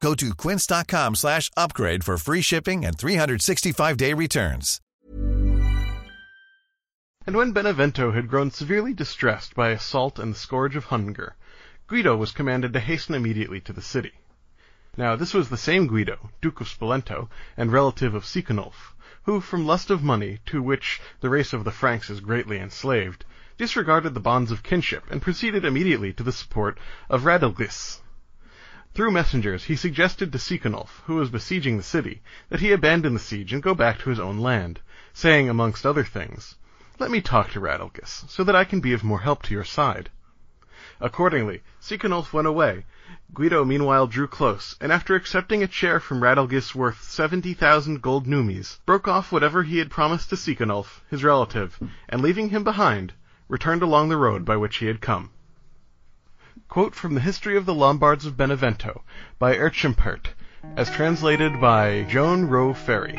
Go to quince.com slash upgrade for free shipping and 365-day returns. And when Benevento had grown severely distressed by assault and the scourge of hunger, Guido was commanded to hasten immediately to the city. Now this was the same Guido, Duke of Spoleto, and relative of Siconulf, who, from lust of money, to which the race of the Franks is greatly enslaved, disregarded the bonds of kinship, and proceeded immediately to the support of Radelchis. Through messengers he suggested to Siconulf, who was besieging the city, that he abandon the siege and go back to his own land, saying, amongst other things, Let me talk to Radelchis, so that I can be of more help to your side. Accordingly, Siconulf went away. Guido meanwhile drew close, and after accepting a chair from Radelchis worth seventy thousand gold numies, broke off whatever he had promised to Siconulf, his relative, and leaving him behind, returned along the road by which he had come. Quote from the History of the Lombards of Benevento by Erchempert, as translated by Joan Rowe Ferry.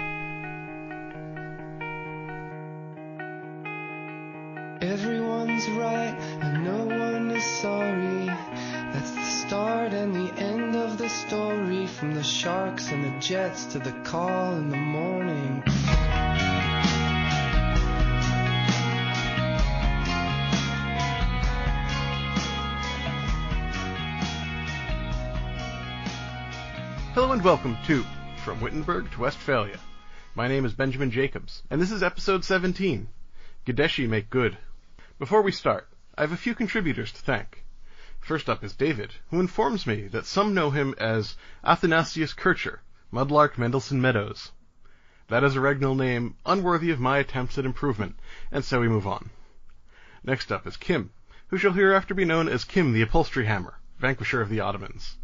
Everyone's right and no one is sorry. That's the start and the end of the story. From the sharks and the jets to the call in the morning. And welcome to From Wittenberg to Westphalia. My name is Benjamin Jacobs, and this is episode 17 Guideschi Make Good. Before we start, I have a few contributors to thank. First up is David, who informs me that some know him as Athanasius Kircher, Mudlark Mendelssohn Meadows. That is a regnal name unworthy of my attempts at improvement, and so we move on. Next up is Kim, who shall hereafter be known as Kim the Upholstery Hammer, vanquisher of the Ottomans.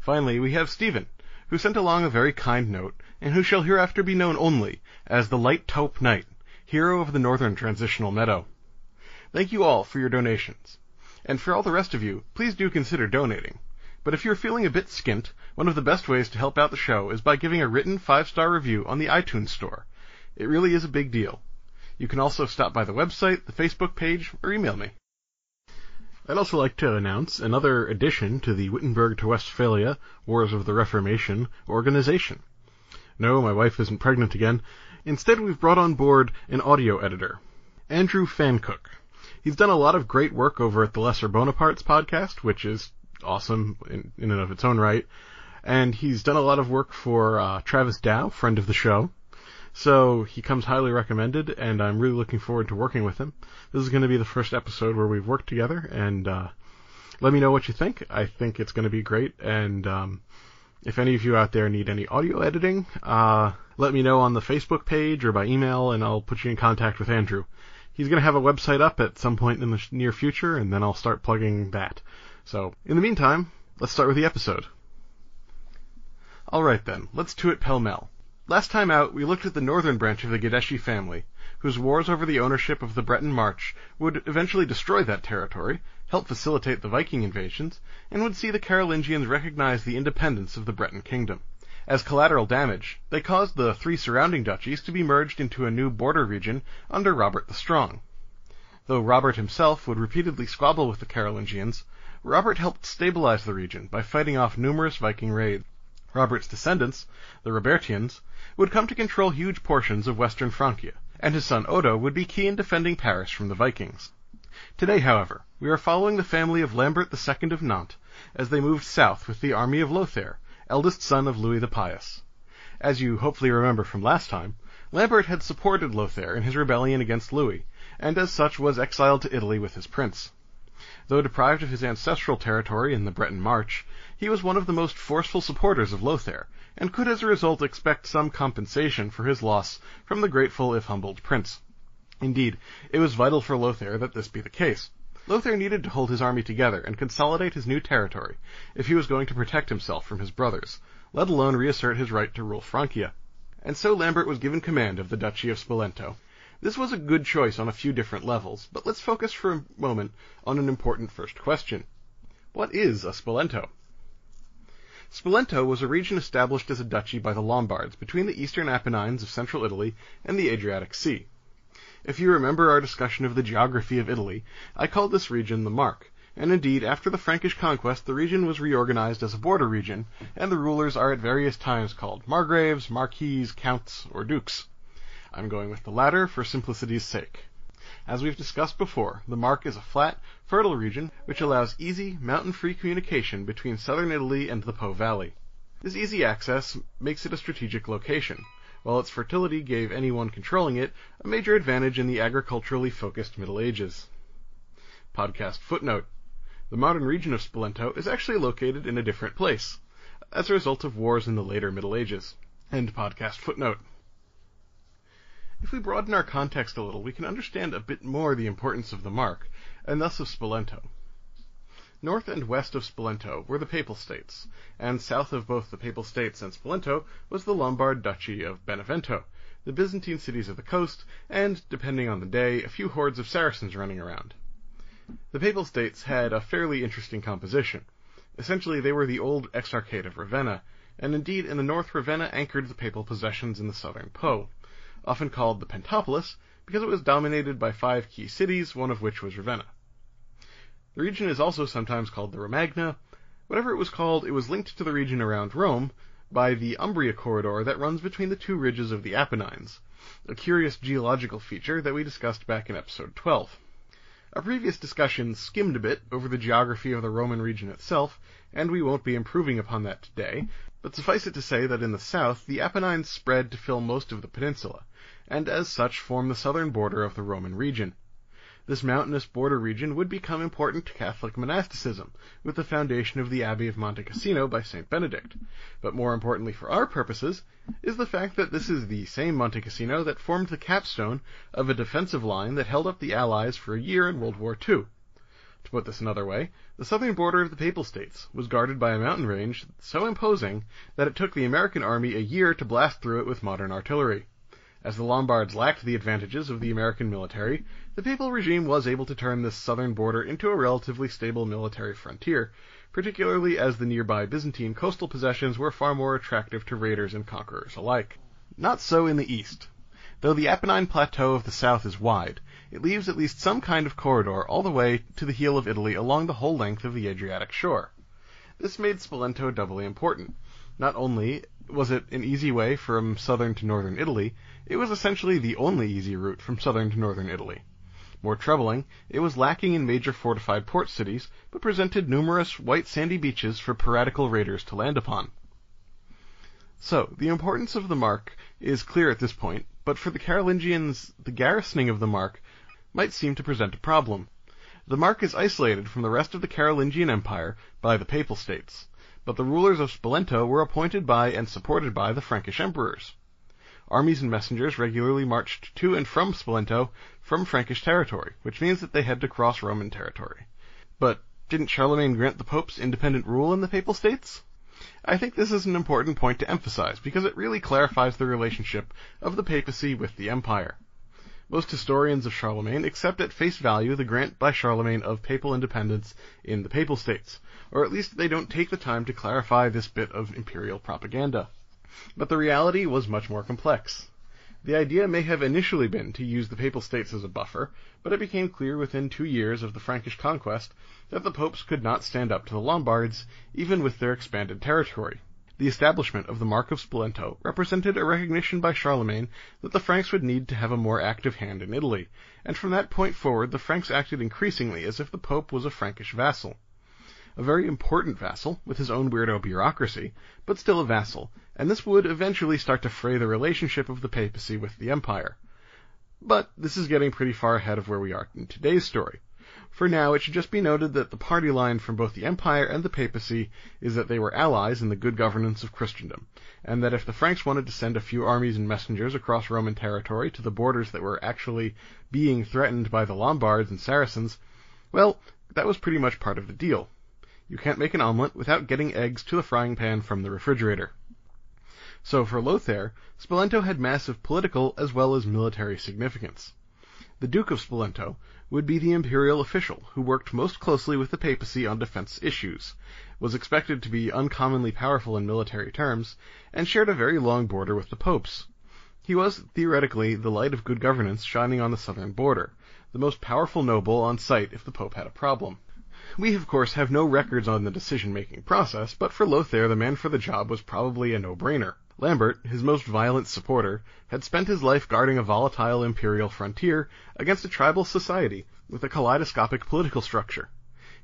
Finally, we have Stephen, who sent along a very kind note, and who shall hereafter be known only as the Light Taupe Knight, hero of the Northern Transitional Meadow. Thank you all for your donations. And for all the rest of you, please do consider donating. But if you're feeling a bit skint, one of the best ways to help out the show is by giving a written five-star review on the iTunes Store. It really is a big deal. You can also stop by the website, the Facebook page, or email me. I'd also like to announce another addition to the Wittenberg to Westphalia Wars of the Reformation organization. No, my wife isn't pregnant again. Instead, we've brought on board an audio editor, Andrew Fancook. He's done a lot of great work over at the Lesser Bonapartes podcast, which is awesome in, in and of its own right. And he's done a lot of work for uh, Travis Dow, friend of the show. So he comes highly recommended, and I'm really looking forward to working with him. This is going to be the first episode where we've worked together, and uh, let me know what you think. I think it's going to be great, and um, if any of you out there need any audio editing, uh, let me know on the Facebook page or by email, and I'll put you in contact with Andrew. He's going to have a website up at some point in the near future, and then I'll start plugging that. So, in the meantime, let's start with the episode. Alright then, let's to it pell-mell. Last time out, we looked at the northern branch of the Guideschi family, whose wars over the ownership of the Breton March would eventually destroy that territory, help facilitate the Viking invasions, and would see the Carolingians recognize the independence of the Breton kingdom. As collateral damage, they caused the three surrounding duchies to be merged into a new border region under Robert the Strong. Though Robert himself would repeatedly squabble with the Carolingians, Robert helped stabilize the region by fighting off numerous Viking raids. Robert's descendants, the Robertians, would come to control huge portions of western Francia, and his son Odo would be key in defending Paris from the Vikings. Today, however, we are following the family of Lambert II of Nantes as they moved south with the army of Lothair, eldest son of Louis the Pious. As you hopefully remember from last time, Lambert had supported Lothair in his rebellion against Louis, and as such was exiled to Italy with his prince. Though deprived of his ancestral territory in the Breton March, he was one of the most forceful supporters of Lothair, and could as a result expect some compensation for his loss from the grateful if humbled prince. Indeed, it was vital for Lothair that this be the case. Lothair needed to hold his army together and consolidate his new territory if he was going to protect himself from his brothers, let alone reassert his right to rule Francia. And so Lambert was given command of the Duchy of Spoleto. This was a good choice on a few different levels, but let's focus for a moment on an important first question. What is a Spoleto? Spoleto was a region established as a duchy by the Lombards between the eastern Apennines of central Italy and the Adriatic Sea. If you remember our discussion of the geography of Italy, I called this region the Mark, and indeed after the Frankish conquest the region was reorganized as a border region, and the rulers are at various times called margraves, marquises, counts, or dukes. I'm going with the latter for simplicity's sake. As we've discussed before, the Mark is a flat, fertile region which allows easy, mountain-free communication between southern Italy and the Po Valley. This easy access makes it a strategic location, while its fertility gave anyone controlling it a major advantage in the agriculturally focused Middle Ages. Podcast footnote. The modern region of Spoleto is actually located in a different place, as a result of wars in the later Middle Ages. End podcast footnote. If we broaden our context a little, we can understand a bit more the importance of the Mark, and thus of Spoleto. North and west of Spoleto were the Papal States, and south of both the Papal States and Spoleto was the Lombard Duchy of Benevento, the Byzantine cities of the coast, and, depending on the day, a few hordes of Saracens running around. The Papal States had a fairly interesting composition. Essentially, they were the old Exarchate of Ravenna, and indeed in the north Ravenna anchored the papal possessions in the southern Po, often called the Pentapolis because it was dominated by five key cities, one of which was Ravenna. The region is also sometimes called the Romagna. Whatever it was called, it was linked to the region around Rome by the Umbria corridor that runs between the two ridges of the Apennines, a curious geological feature that we discussed back in episode 12. Our previous discussion skimmed a bit over the geography of the Roman region itself, and we won't be improving upon that today, but suffice it to say that in the south the Apennines spread to fill most of the peninsula, and as such form the southern border of the Roman region. This mountainous border region would become important to Catholic monasticism, with the foundation of the Abbey of Monte Cassino by St. Benedict. But more importantly for our purposes, is the fact that this is the same Monte Cassino that formed the capstone of a defensive line that held up the Allies for a year in World War II. To put this another way, the southern border of the Papal States was guarded by a mountain range so imposing that it took the American army a year to blast through it with modern artillery. As the Lombards lacked the advantages of the American military, the papal regime was able to turn this southern border into a relatively stable military frontier, particularly as the nearby Byzantine coastal possessions were far more attractive to raiders and conquerors alike. Not so in the east. Though the Apennine Plateau of the south is wide, it leaves at least some kind of corridor all the way to the heel of Italy along the whole length of the Adriatic shore. This made Spoleto doubly important. Not only was it an easy way from southern to northern Italy, it was essentially the only easy route from southern to northern Italy. More troubling, it was lacking in major fortified port cities, but presented numerous white sandy beaches for piratical raiders to land upon. So, the importance of the Mark is clear at this point, but for the Carolingians, the garrisoning of the Mark might seem to present a problem. The Mark is isolated from the rest of the Carolingian Empire by the Papal States, but the rulers of Spoleto were appointed by and supported by the Frankish emperors. Armies and messengers regularly marched to and from Spoleto from Frankish territory, which means that they had to cross Roman territory. But didn't Charlemagne grant the popes independent rule in the Papal States? I think this is an important point to emphasize because it really clarifies the relationship of the papacy with the empire. Most historians of Charlemagne accept at face value the grant by Charlemagne of papal independence in the Papal States, or at least they don't take the time to clarify this bit of imperial propaganda. But the reality was much more complex. The idea may have initially been to use the Papal States as a buffer, but it became clear within two years of the Frankish conquest that the popes could not stand up to the Lombards, even with their expanded territory. The establishment of the Mark of Spoleto represented a recognition by Charlemagne that the Franks would need to have a more active hand in Italy, and from that point forward the Franks acted increasingly as if the Pope was a Frankish vassal. a very important vassal with his own weirdo bureaucracy, but still a vassal, and this would eventually start to fray the relationship of the papacy with the empire. But this is getting pretty far ahead of where we are in today's story. For now, it should just be noted that the party line from both the empire and the papacy is that they were allies in the good governance of Christendom, and that if the Franks wanted to send a few armies and messengers across Roman territory to the borders that were actually being threatened by the Lombards and Saracens, well, that was pretty much part of the deal. You can't make an omelet without getting eggs to the frying pan from the refrigerator. So for Lothair, Spoleto had massive political as well as military significance. The Duke of Spoleto would be the imperial official who worked most closely with the papacy on defense issues, was expected to be uncommonly powerful in military terms, and shared a very long border with the popes. He was, theoretically, the light of good governance shining on the southern border, the most powerful noble on site if the pope had a problem. We, of course, have no records on the decision-making process, but for Lothair, the man for the job was probably a no-brainer. Lambert, his most violent supporter, had spent his life guarding a volatile imperial frontier against a tribal society with a kaleidoscopic political structure.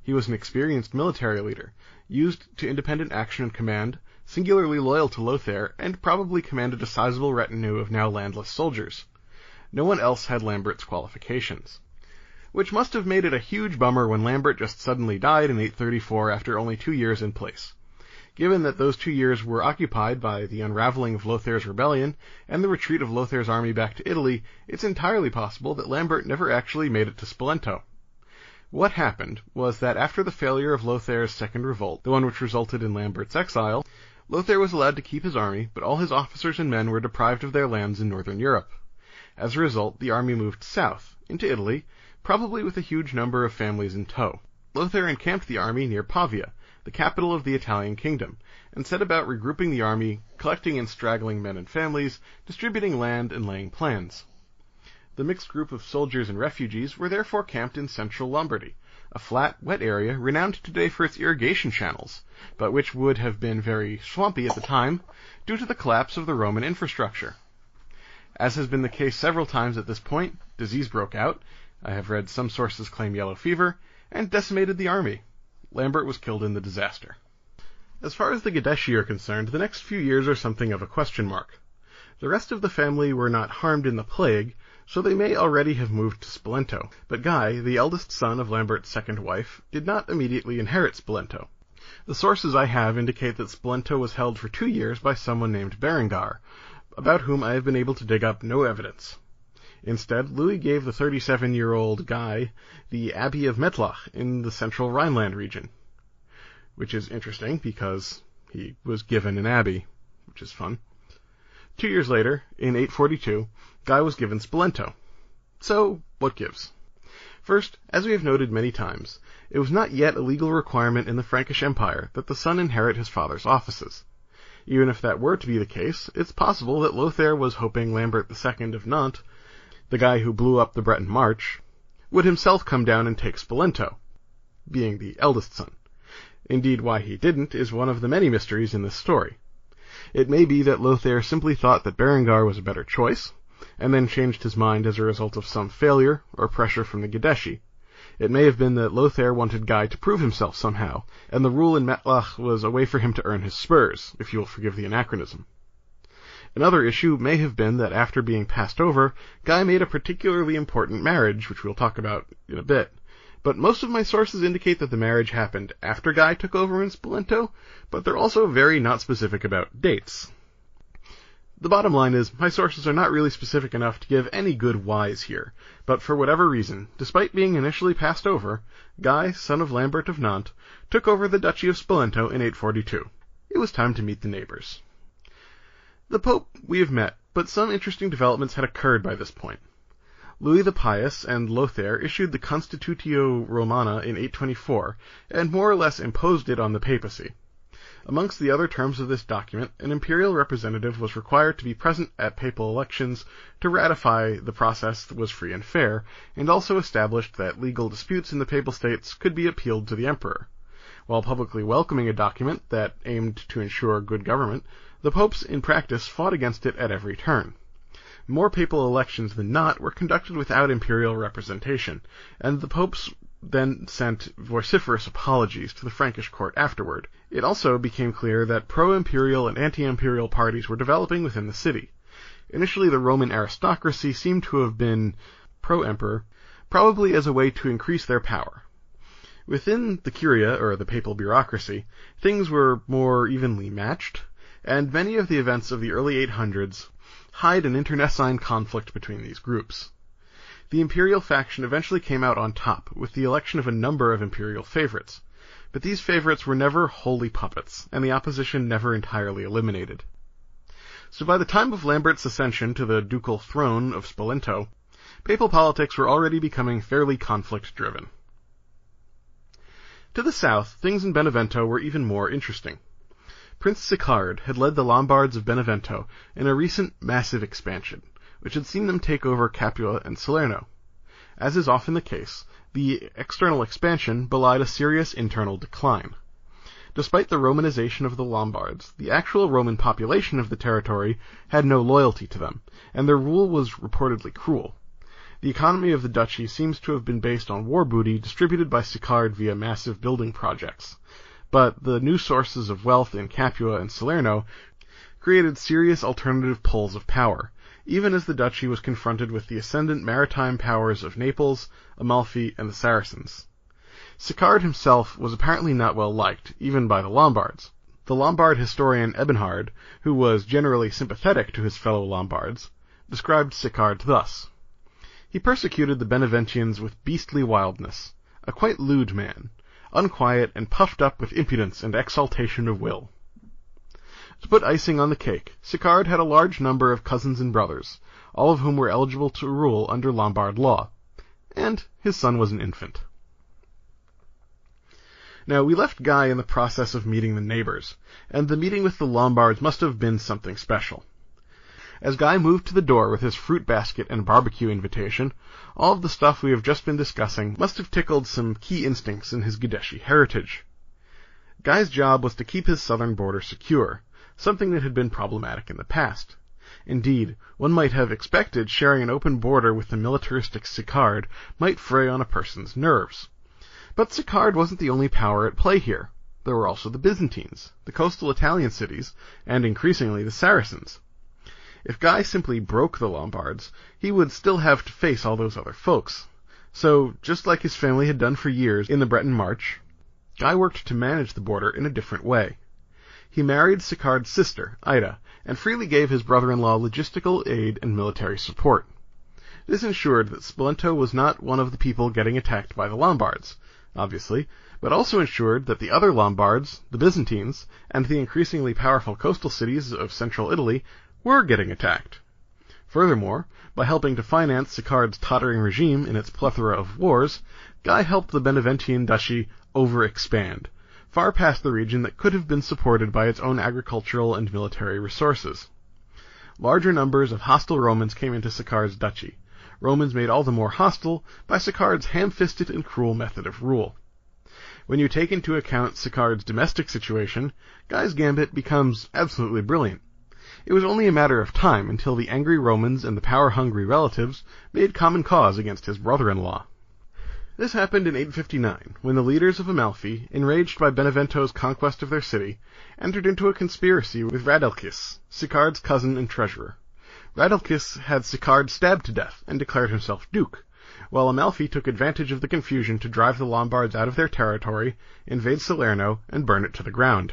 He was an experienced military leader, used to independent action and command, singularly loyal to Lothair, and probably commanded a sizable retinue of now landless soldiers. No one else had Lambert's qualifications. Which must have made it a huge bummer when Lambert just suddenly died in 834 after only two years in place. Given that those two years were occupied by the unraveling of Lothair's rebellion and the retreat of Lothair's army back to Italy, it's entirely possible that Lambert never actually made it to Spoleto. What happened was that after the failure of Lothair's second revolt, the one which resulted in Lambert's exile, Lothair was allowed to keep his army, but all his officers and men were deprived of their lands in northern Europe. As a result, the army moved south, into Italy, probably with a huge number of families in tow. Lothair encamped the army near Pavia, the capital of the Italian kingdom, and set about regrouping the army, collecting and straggling men and families, distributing land, and laying plans. The mixed group of soldiers and refugees were therefore camped in central Lombardy, a flat, wet area renowned today for its irrigation channels, but which would have been very swampy at the time due to the collapse of the Roman infrastructure. As has been the case several times at this point, disease broke out, I have read some sources claim yellow fever, and decimated the army. Lambert was killed in the disaster. As far as the Guideschi are concerned, the next few years are something of a question mark. The rest of the family were not harmed in the plague, so they may already have moved to Spoleto, but Guy, the eldest son of Lambert's second wife, did not immediately inherit Spoleto. The sources I have indicate that Spoleto was held for two years by someone named Berengar, about whom I have been able to dig up no evidence. Instead, Louis gave the 37-year-old Guy the Abbey of Mettlach in the central Rhineland region, which is interesting because he was given an abbey, which is fun. Two years later, in 842, Guy was given Spoleto. So, what gives? First, as we have noted many times, it was not yet a legal requirement in the Frankish Empire that the son inherit his father's offices. Even if that were to be the case, it's possible that Lothair was hoping Lambert II of Nantes the guy who blew up the Breton March, would himself come down and take Spoleto, being the eldest son. Indeed, why he didn't is one of the many mysteries in this story. It may be that Lothair simply thought that Berengar was a better choice, and then changed his mind as a result of some failure or pressure from the Guideschi. It may have been that Lothair wanted Guy to prove himself somehow, and the rule in Mettlach was a way for him to earn his spurs, if you will forgive the anachronism. Another issue may have been that after being passed over, Guy made a particularly important marriage, which we'll talk about in a bit. But most of my sources indicate that the marriage happened after Guy took over in Spoleto, but they're also very not specific about dates. The bottom line is, my sources are not really specific enough to give any good whys here, but for whatever reason, despite being initially passed over, Guy, son of Lambert of Nantes, took over the Duchy of Spoleto in 842. It was time to meet the neighbors. The Pope we have met, but some interesting developments had occurred by this point. Louis the Pious and Lothair issued the Constitutio Romana in 824, and more or less imposed it on the papacy. Amongst the other terms of this document, an imperial representative was required to be present at papal elections to ratify the process was free and fair, and also established that legal disputes in the papal states could be appealed to the emperor. While publicly welcoming a document that aimed to ensure good government, the popes in practice fought against it at every turn. More papal elections than not were conducted without imperial representation, and the popes then sent vociferous apologies to the Frankish court afterward. It also became clear that pro-imperial and anti-imperial parties were developing within the city. Initially, the Roman aristocracy seemed to have been pro-emperor, probably as a way to increase their power. Within the Curia, or the papal bureaucracy, things were more evenly matched, and many of the events of the early 800s hide an internecine conflict between these groups. The imperial faction eventually came out on top with the election of a number of imperial favorites, but these favorites were never wholly puppets, and the opposition never entirely eliminated. So by the time of Lambert's ascension to the ducal throne of Spoleto, papal politics were already becoming fairly conflict-driven. To the south, things in Benevento were even more interesting. Prince Sicard had led the Lombards of Benevento in a recent massive expansion, which had seen them take over Capua and Salerno. As is often the case, the external expansion belied a serious internal decline. Despite the Romanization of the Lombards, the actual Roman population of the territory had no loyalty to them, and their rule was reportedly cruel. The economy of the duchy seems to have been based on war booty distributed by Sicard via massive building projects, but the new sources of wealth in Capua and Salerno created serious alternative poles of power, even as the duchy was confronted with the ascendant maritime powers of Naples, Amalfi, and the Saracens. Sicard himself was apparently not well liked, even by the Lombards. The Lombard historian Ebenhard, who was generally sympathetic to his fellow Lombards, described Sicard thus. He persecuted the Beneventians with beastly wildness, a quite lewd man, unquiet and puffed up with impudence and exaltation of will. To put icing on the cake, Sicard had a large number of cousins and brothers, all of whom were eligible to rule under Lombard law, and his son was an infant. Now, we left Guy in the process of meeting the neighbors, and the meeting with the Lombards must have been something special. As Guy moved to the door with his fruit basket and barbecue invitation, all of the stuff we have just been discussing must have tickled some key instincts in his Guideschi heritage. Guy's job was to keep his southern border secure, something that had been problematic in the past. Indeed, one might have expected sharing an open border with the militaristic Sicard might fray on a person's nerves. But Sicard wasn't the only power at play here. There were also the Byzantines, the coastal Italian cities, and increasingly the Saracens. If Guy simply broke the Lombards, he would still have to face all those other folks. So, just like his family had done for years in the Breton March, Guy worked to manage the border in a different way. He married Sicard's sister, Ida, and freely gave his brother-in-law logistical aid and military support. This ensured that Spoleto was not one of the people getting attacked by the Lombards, obviously, but also ensured that the other Lombards, the Byzantines, and the increasingly powerful coastal cities of central Italy were getting attacked. Furthermore, by helping to finance Sicard's tottering regime in its plethora of wars, Guy helped the Beneventian duchy overexpand, far past the region that could have been supported by its own agricultural and military resources. Larger numbers of hostile Romans came into Sicard's duchy, Romans made all the more hostile by Sicard's ham-fisted and cruel method of rule. When you take into account Sicard's domestic situation, Guy's gambit becomes absolutely brilliant. It was only a matter of time until the angry Romans and the power-hungry relatives made common cause against his brother-in-law. This happened in 859, when the leaders of Amalfi, enraged by Benevento's conquest of their city, entered into a conspiracy with Radelchis, Sicard's cousin and treasurer. Radelchis had Sicard stabbed to death and declared himself duke, while Amalfi took advantage of the confusion to drive the Lombards out of their territory, invade Salerno, and burn it to the ground.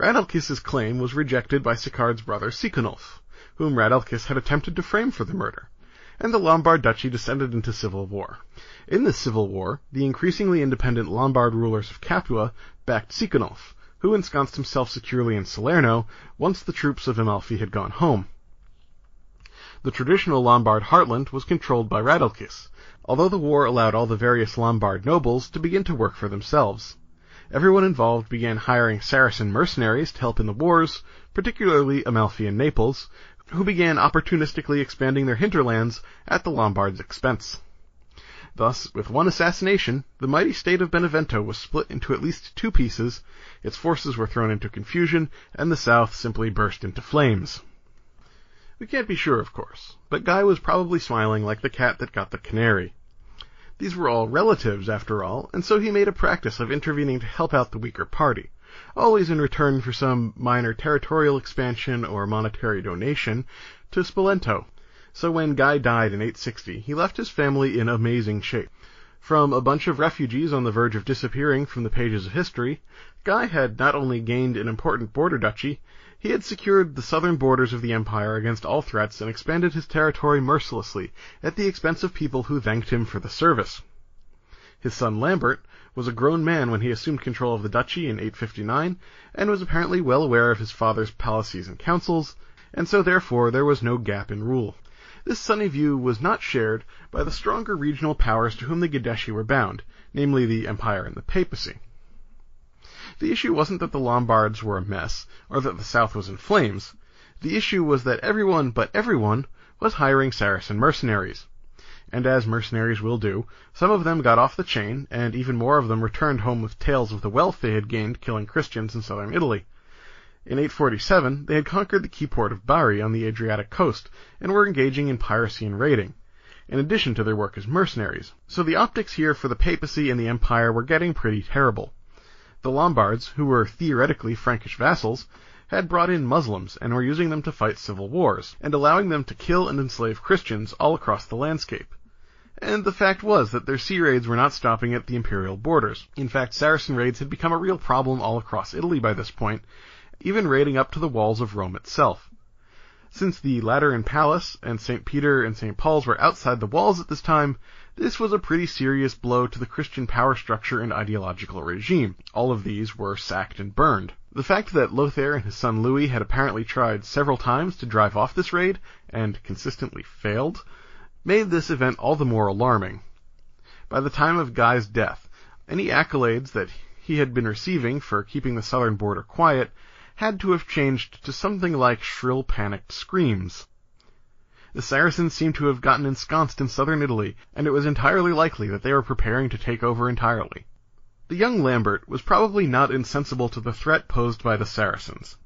Radelchis's claim was rejected by Sicard's brother Siconulf, whom Radelchis had attempted to frame for the murder, and the Lombard duchy descended into civil war. In this civil war, the increasingly independent Lombard rulers of Capua backed Siconulf, who ensconced himself securely in Salerno once the troops of Amalfi had gone home. The traditional Lombard heartland was controlled by Radelchis, although the war allowed all the various Lombard nobles to begin to work for themselves everyone involved began hiring Saracen mercenaries to help in the wars, particularly Amalfi and Naples, who began opportunistically expanding their hinterlands at the Lombards' expense. Thus, with one assassination, the mighty state of Benevento was split into at least two pieces, its forces were thrown into confusion, and the south simply burst into flames. We can't be sure, of course, but Guy was probably smiling like the cat that got the canary. These were all relatives, after all, and so he made a practice of intervening to help out the weaker party, always in return for some minor territorial expansion or monetary donation to Spoleto. So when Guy died in 860, he left his family in amazing shape. From a bunch of refugees on the verge of disappearing from the pages of history, Guy had not only gained an important border duchy, he had secured the southern borders of the empire against all threats and expanded his territory mercilessly at the expense of people who thanked him for the service. His son Lambert was a grown man when he assumed control of the duchy in 859 and was apparently well aware of his father's policies and counsels, and so therefore there was no gap in rule. This sunny view was not shared by the stronger regional powers to whom the Guideschi were bound, namely the Empire and the Papacy. The issue wasn't that the Lombards were a mess, or that the South was in flames. The issue was that everyone but everyone was hiring Saracen mercenaries. And as mercenaries will do, some of them got off the chain, and even more of them returned home with tales of the wealth they had gained killing Christians in southern Italy. In 847, they had conquered the key port of Bari on the Adriatic coast, and were engaging in piracy and raiding, in addition to their work as mercenaries. So the optics here for the papacy and the empire were getting pretty terrible. The Lombards, who were theoretically Frankish vassals, had brought in Muslims and were using them to fight civil wars, and allowing them to kill and enslave Christians all across the landscape. And the fact was that their sea raids were not stopping at the imperial borders. In fact, Saracen raids had become a real problem all across Italy by this point, even raiding up to the walls of Rome itself. Since the Lateran Palace and St. Peter and St. Paul's were outside the walls at this time, this was a pretty serious blow to the Christian power structure and ideological regime. All of these were sacked and burned. The fact that Lothair and his son Louis had apparently tried several times to drive off this raid, and consistently failed, made this event all the more alarming. By the time of Guy's death, any accolades that he had been receiving for keeping the southern border quiet had to have changed to something like shrill panicked screams. The Saracens seemed to have gotten ensconced in southern Italy, and it was entirely likely that they were preparing to take over entirely. The young Lambert was probably not insensible to the threat posed by the Saracens.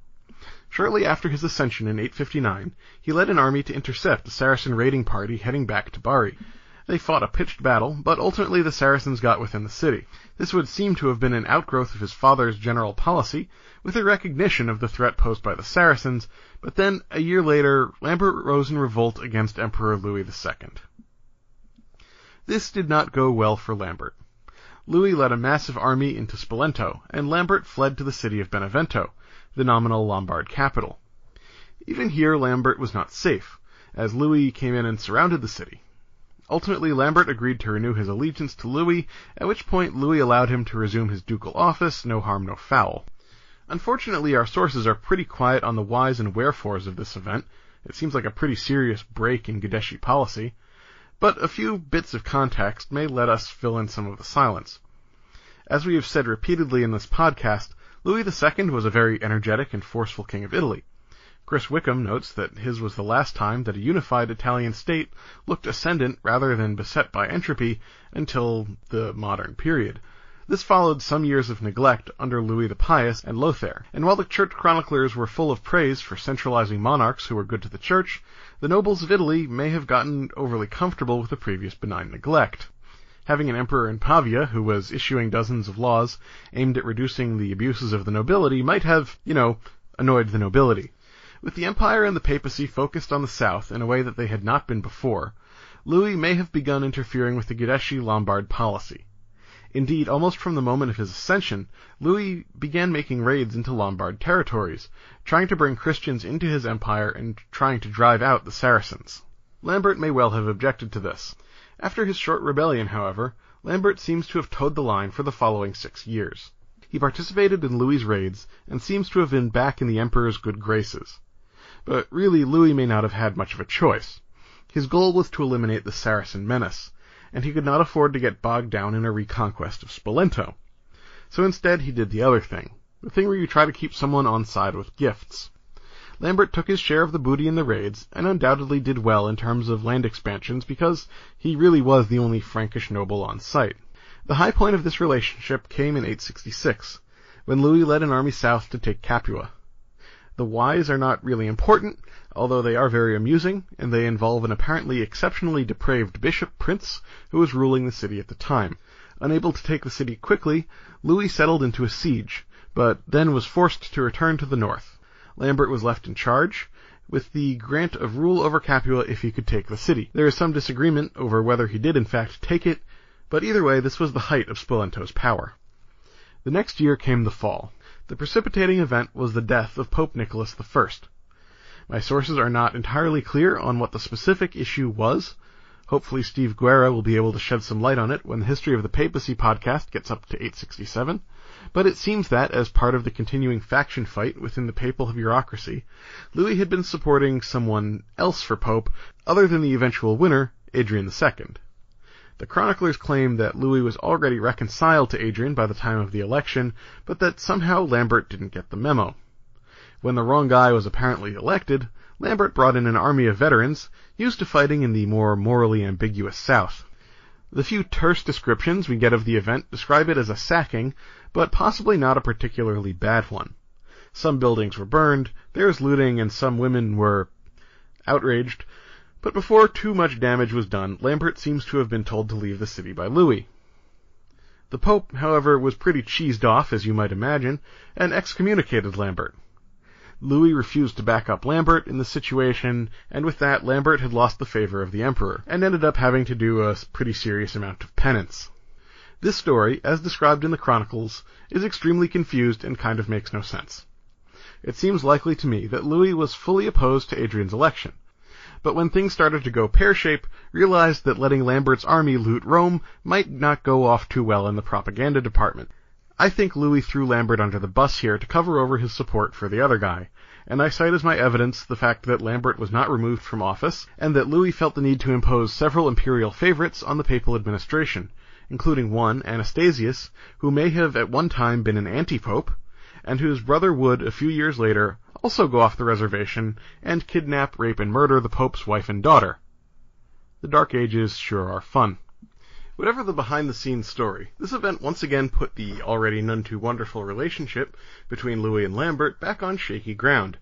Shortly after his accession in 859, he led an army to intercept a Saracen raiding party heading back to Bari. They fought a pitched battle, but ultimately the Saracens got within the city. This would seem to have been an outgrowth of his father's general policy, with a recognition of the threat posed by the Saracens, but then, a year later, Lambert rose in revolt against Emperor Louis II. This did not go well for Lambert. Louis led a massive army into Spoleto, and Lambert fled to the city of Benevento, the nominal Lombard capital. Even here Lambert was not safe, as Louis came in and surrounded the city. Ultimately, Lambert agreed to renew his allegiance to Louis, at which point Louis allowed him to resume his ducal office, no harm, no foul. Unfortunately, our sources are pretty quiet on the whys and wherefores of this event. It seems like a pretty serious break in Guideschi policy, but a few bits of context may let us fill in some of the silence. As we have said repeatedly in this podcast, Louis II was a very energetic and forceful king of Italy. Chris Wickham notes that his was the last time that a unified Italian state looked ascendant rather than beset by entropy until the modern period. This followed some years of neglect under Louis the Pious and Lothair, and while the church chroniclers were full of praise for centralizing monarchs who were good to the church, the nobles of Italy may have gotten overly comfortable with the previous benign neglect. Having an emperor in Pavia who was issuing dozens of laws aimed at reducing the abuses of the nobility might have, you know, annoyed the nobility. With the Empire and the Papacy focused on the south in a way that they had not been before, Louis may have begun interfering with the Guideschi Lombard policy. Indeed, almost from the moment of his accession, Louis began making raids into Lombard territories, trying to bring Christians into his empire and trying to drive out the Saracens. Lambert may well have objected to this. After his short rebellion, however, Lambert seems to have toed the line for the following six years. He participated in Louis's raids and seems to have been back in the emperor's good graces. But really, Louis may not have had much of a choice. His goal was to eliminate the Saracen menace, and he could not afford to get bogged down in a reconquest of Spoleto. So instead he did the other thing, the thing where you try to keep someone on side with gifts. Lambert took his share of the booty in the raids, and undoubtedly did well in terms of land expansions because he really was the only Frankish noble on site. The high point of this relationship came in 866, when Louis led an army south to take Capua. The whys are not really important, although they are very amusing, and they involve an apparently exceptionally depraved bishop prince who was ruling the city at the time. Unable to take the city quickly, Louis settled into a siege, but then was forced to return to the north. Lambert was left in charge, with the grant of rule over Capua if he could take the city. There is some disagreement over whether he did in fact take it, but either way this was the height of Spoleto's power. The next year came the fall. The precipitating event was the death of Pope Nicholas I. My sources are not entirely clear on what the specific issue was. Hopefully Steve Guerra will be able to shed some light on it when the History of the Papacy podcast gets up to 867, but it seems that, as part of the continuing faction fight within the papal bureaucracy, Louis had been supporting someone else for pope other than the eventual winner, Adrian II. The chroniclers claim that Louis was already reconciled to Adrian by the time of the election, but that somehow Lambert didn't get the memo. When the wrong guy was apparently elected, Lambert brought in an army of veterans, used to fighting in the more morally ambiguous South. The few terse descriptions we get of the event describe it as a sacking, but possibly not a particularly bad one. Some buildings were burned, there was looting, and some women were outraged, but before too much damage was done, Lambert seems to have been told to leave the city by Louis. The Pope, however, was pretty cheesed off, as you might imagine, and excommunicated Lambert. Louis refused to back up Lambert in the situation, and with that, Lambert had lost the favor of the Emperor, and ended up having to do a pretty serious amount of penance. This story, as described in the Chronicles, is extremely confused and kind of makes no sense. It seems likely to me that Louis was fully opposed to Adrian's election, but when things started to go pear-shaped, realized that letting Lambert's army loot Rome might not go off too well in the propaganda department. I think Louis threw Lambert under the bus here to cover over his support for the other guy, and I cite as my evidence the fact that Lambert was not removed from office, and that Louis felt the need to impose several imperial favorites on the papal administration, including one, Anastasius, who may have at one time been an anti-pope, and whose brother would, a few years later, also go off the reservation and kidnap, rape, and murder the Pope's wife and daughter. The Dark Ages sure are fun. Whatever the behind-the-scenes story, this event once again put the already none too wonderful relationship between Louis and Lambert back on shaky ground,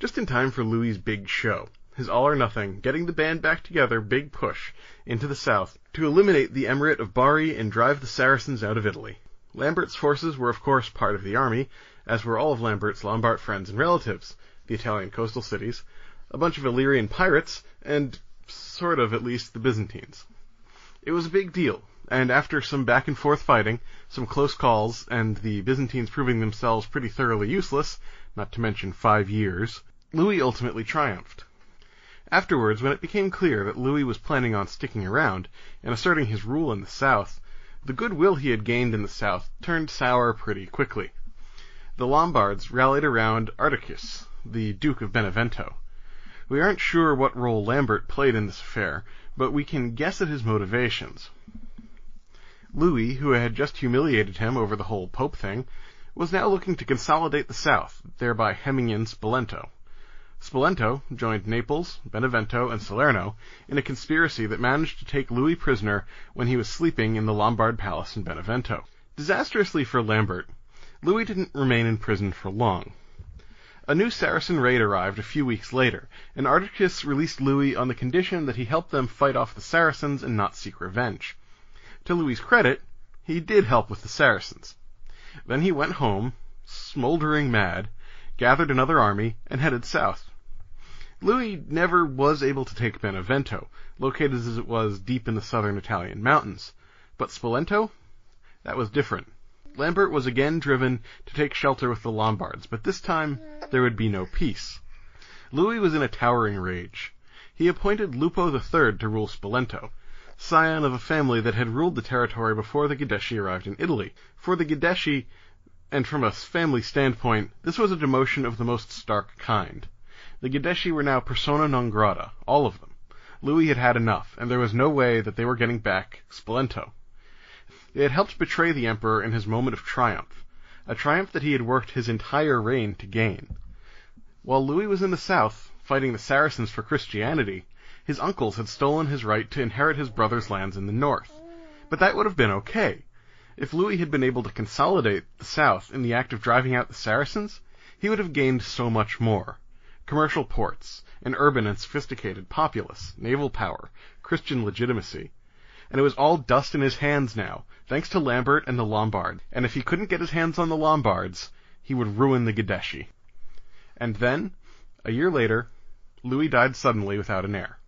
just in time for Louis's big show, his all or nothing, getting the band back together big push into the south to eliminate the emirate of Bari and drive the Saracens out of Italy. Lambert's forces were of course part of the army, as were all of Lambert's Lombard friends and relatives, the Italian coastal cities, a bunch of Illyrian pirates, and sort of at least the Byzantines. It was a big deal, and after some back and forth fighting, some close calls, and the Byzantines proving themselves pretty thoroughly useless, not to mention five years, Louis ultimately triumphed. Afterwards, when it became clear that Louis was planning on sticking around and asserting his rule in the south, the goodwill he had gained in the south turned sour pretty quickly the Lombards rallied around Adelchis, the Duke of Benevento. We aren't sure what role Lambert played in this affair, but we can guess at his motivations. Louis, who had just humiliated him over the whole Pope thing, was now looking to consolidate the south, thereby hemming in Spoleto. Spoleto joined Naples, Benevento, and Salerno in a conspiracy that managed to take Louis prisoner when he was sleeping in the Lombard palace in Benevento. Disastrously for Lambert, Louis didn't remain in prison for long. A new Saracen raid arrived a few weeks later, and Adelchis released Louis on the condition that he help them fight off the Saracens and not seek revenge. To Louis's credit, he did help with the Saracens. Then he went home, smoldering mad, gathered another army, and headed south. Louis never was able to take Benevento, located as it was deep in the southern Italian mountains. But Spoleto? That was different. Lambert was again driven to take shelter with the Lombards, but this time there would be no peace. Louis was in a towering rage. He appointed Lupo III to rule Spoleto, scion of a family that had ruled the territory before the Guideschi arrived in Italy. For the Guideschi, and from a family standpoint, this was a demotion of the most stark kind. The Guideschi were now persona non grata, all of them. Louis had had enough, and there was no way that they were getting back Spoleto. Had helped betray the Emperor in his moment of triumph, a triumph that he had worked his entire reign to gain. While Louis was in the south, fighting the Saracens for Christianity, his uncles had stolen his right to inherit his brother's lands in the north. But that would have been okay. If Louis had been able to consolidate the south in the act of driving out the Saracens, he would have gained so much more. Commercial ports, an urban and sophisticated populace, naval power, Christian legitimacy. And it was all dust in his hands now, thanks to Lambert and the Lombards. And if he couldn't get his hands on the Lombards, he would ruin the Guideschi. And then, a year later, Louis died suddenly without an heir.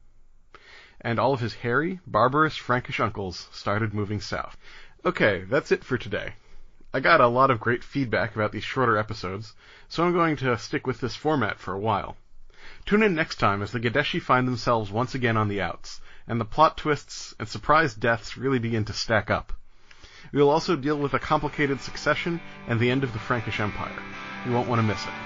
And all of his hairy, barbarous Frankish uncles started moving south. Okay, that's it for today. I got a lot of great feedback about these shorter episodes, so I'm going to stick with this format for a while. Tune in next time as the Guideschi find themselves once again on the outs, and the plot twists and surprise deaths really begin to stack up. We will also deal with a complicated succession and the end of the Frankish Empire. You won't want to miss it.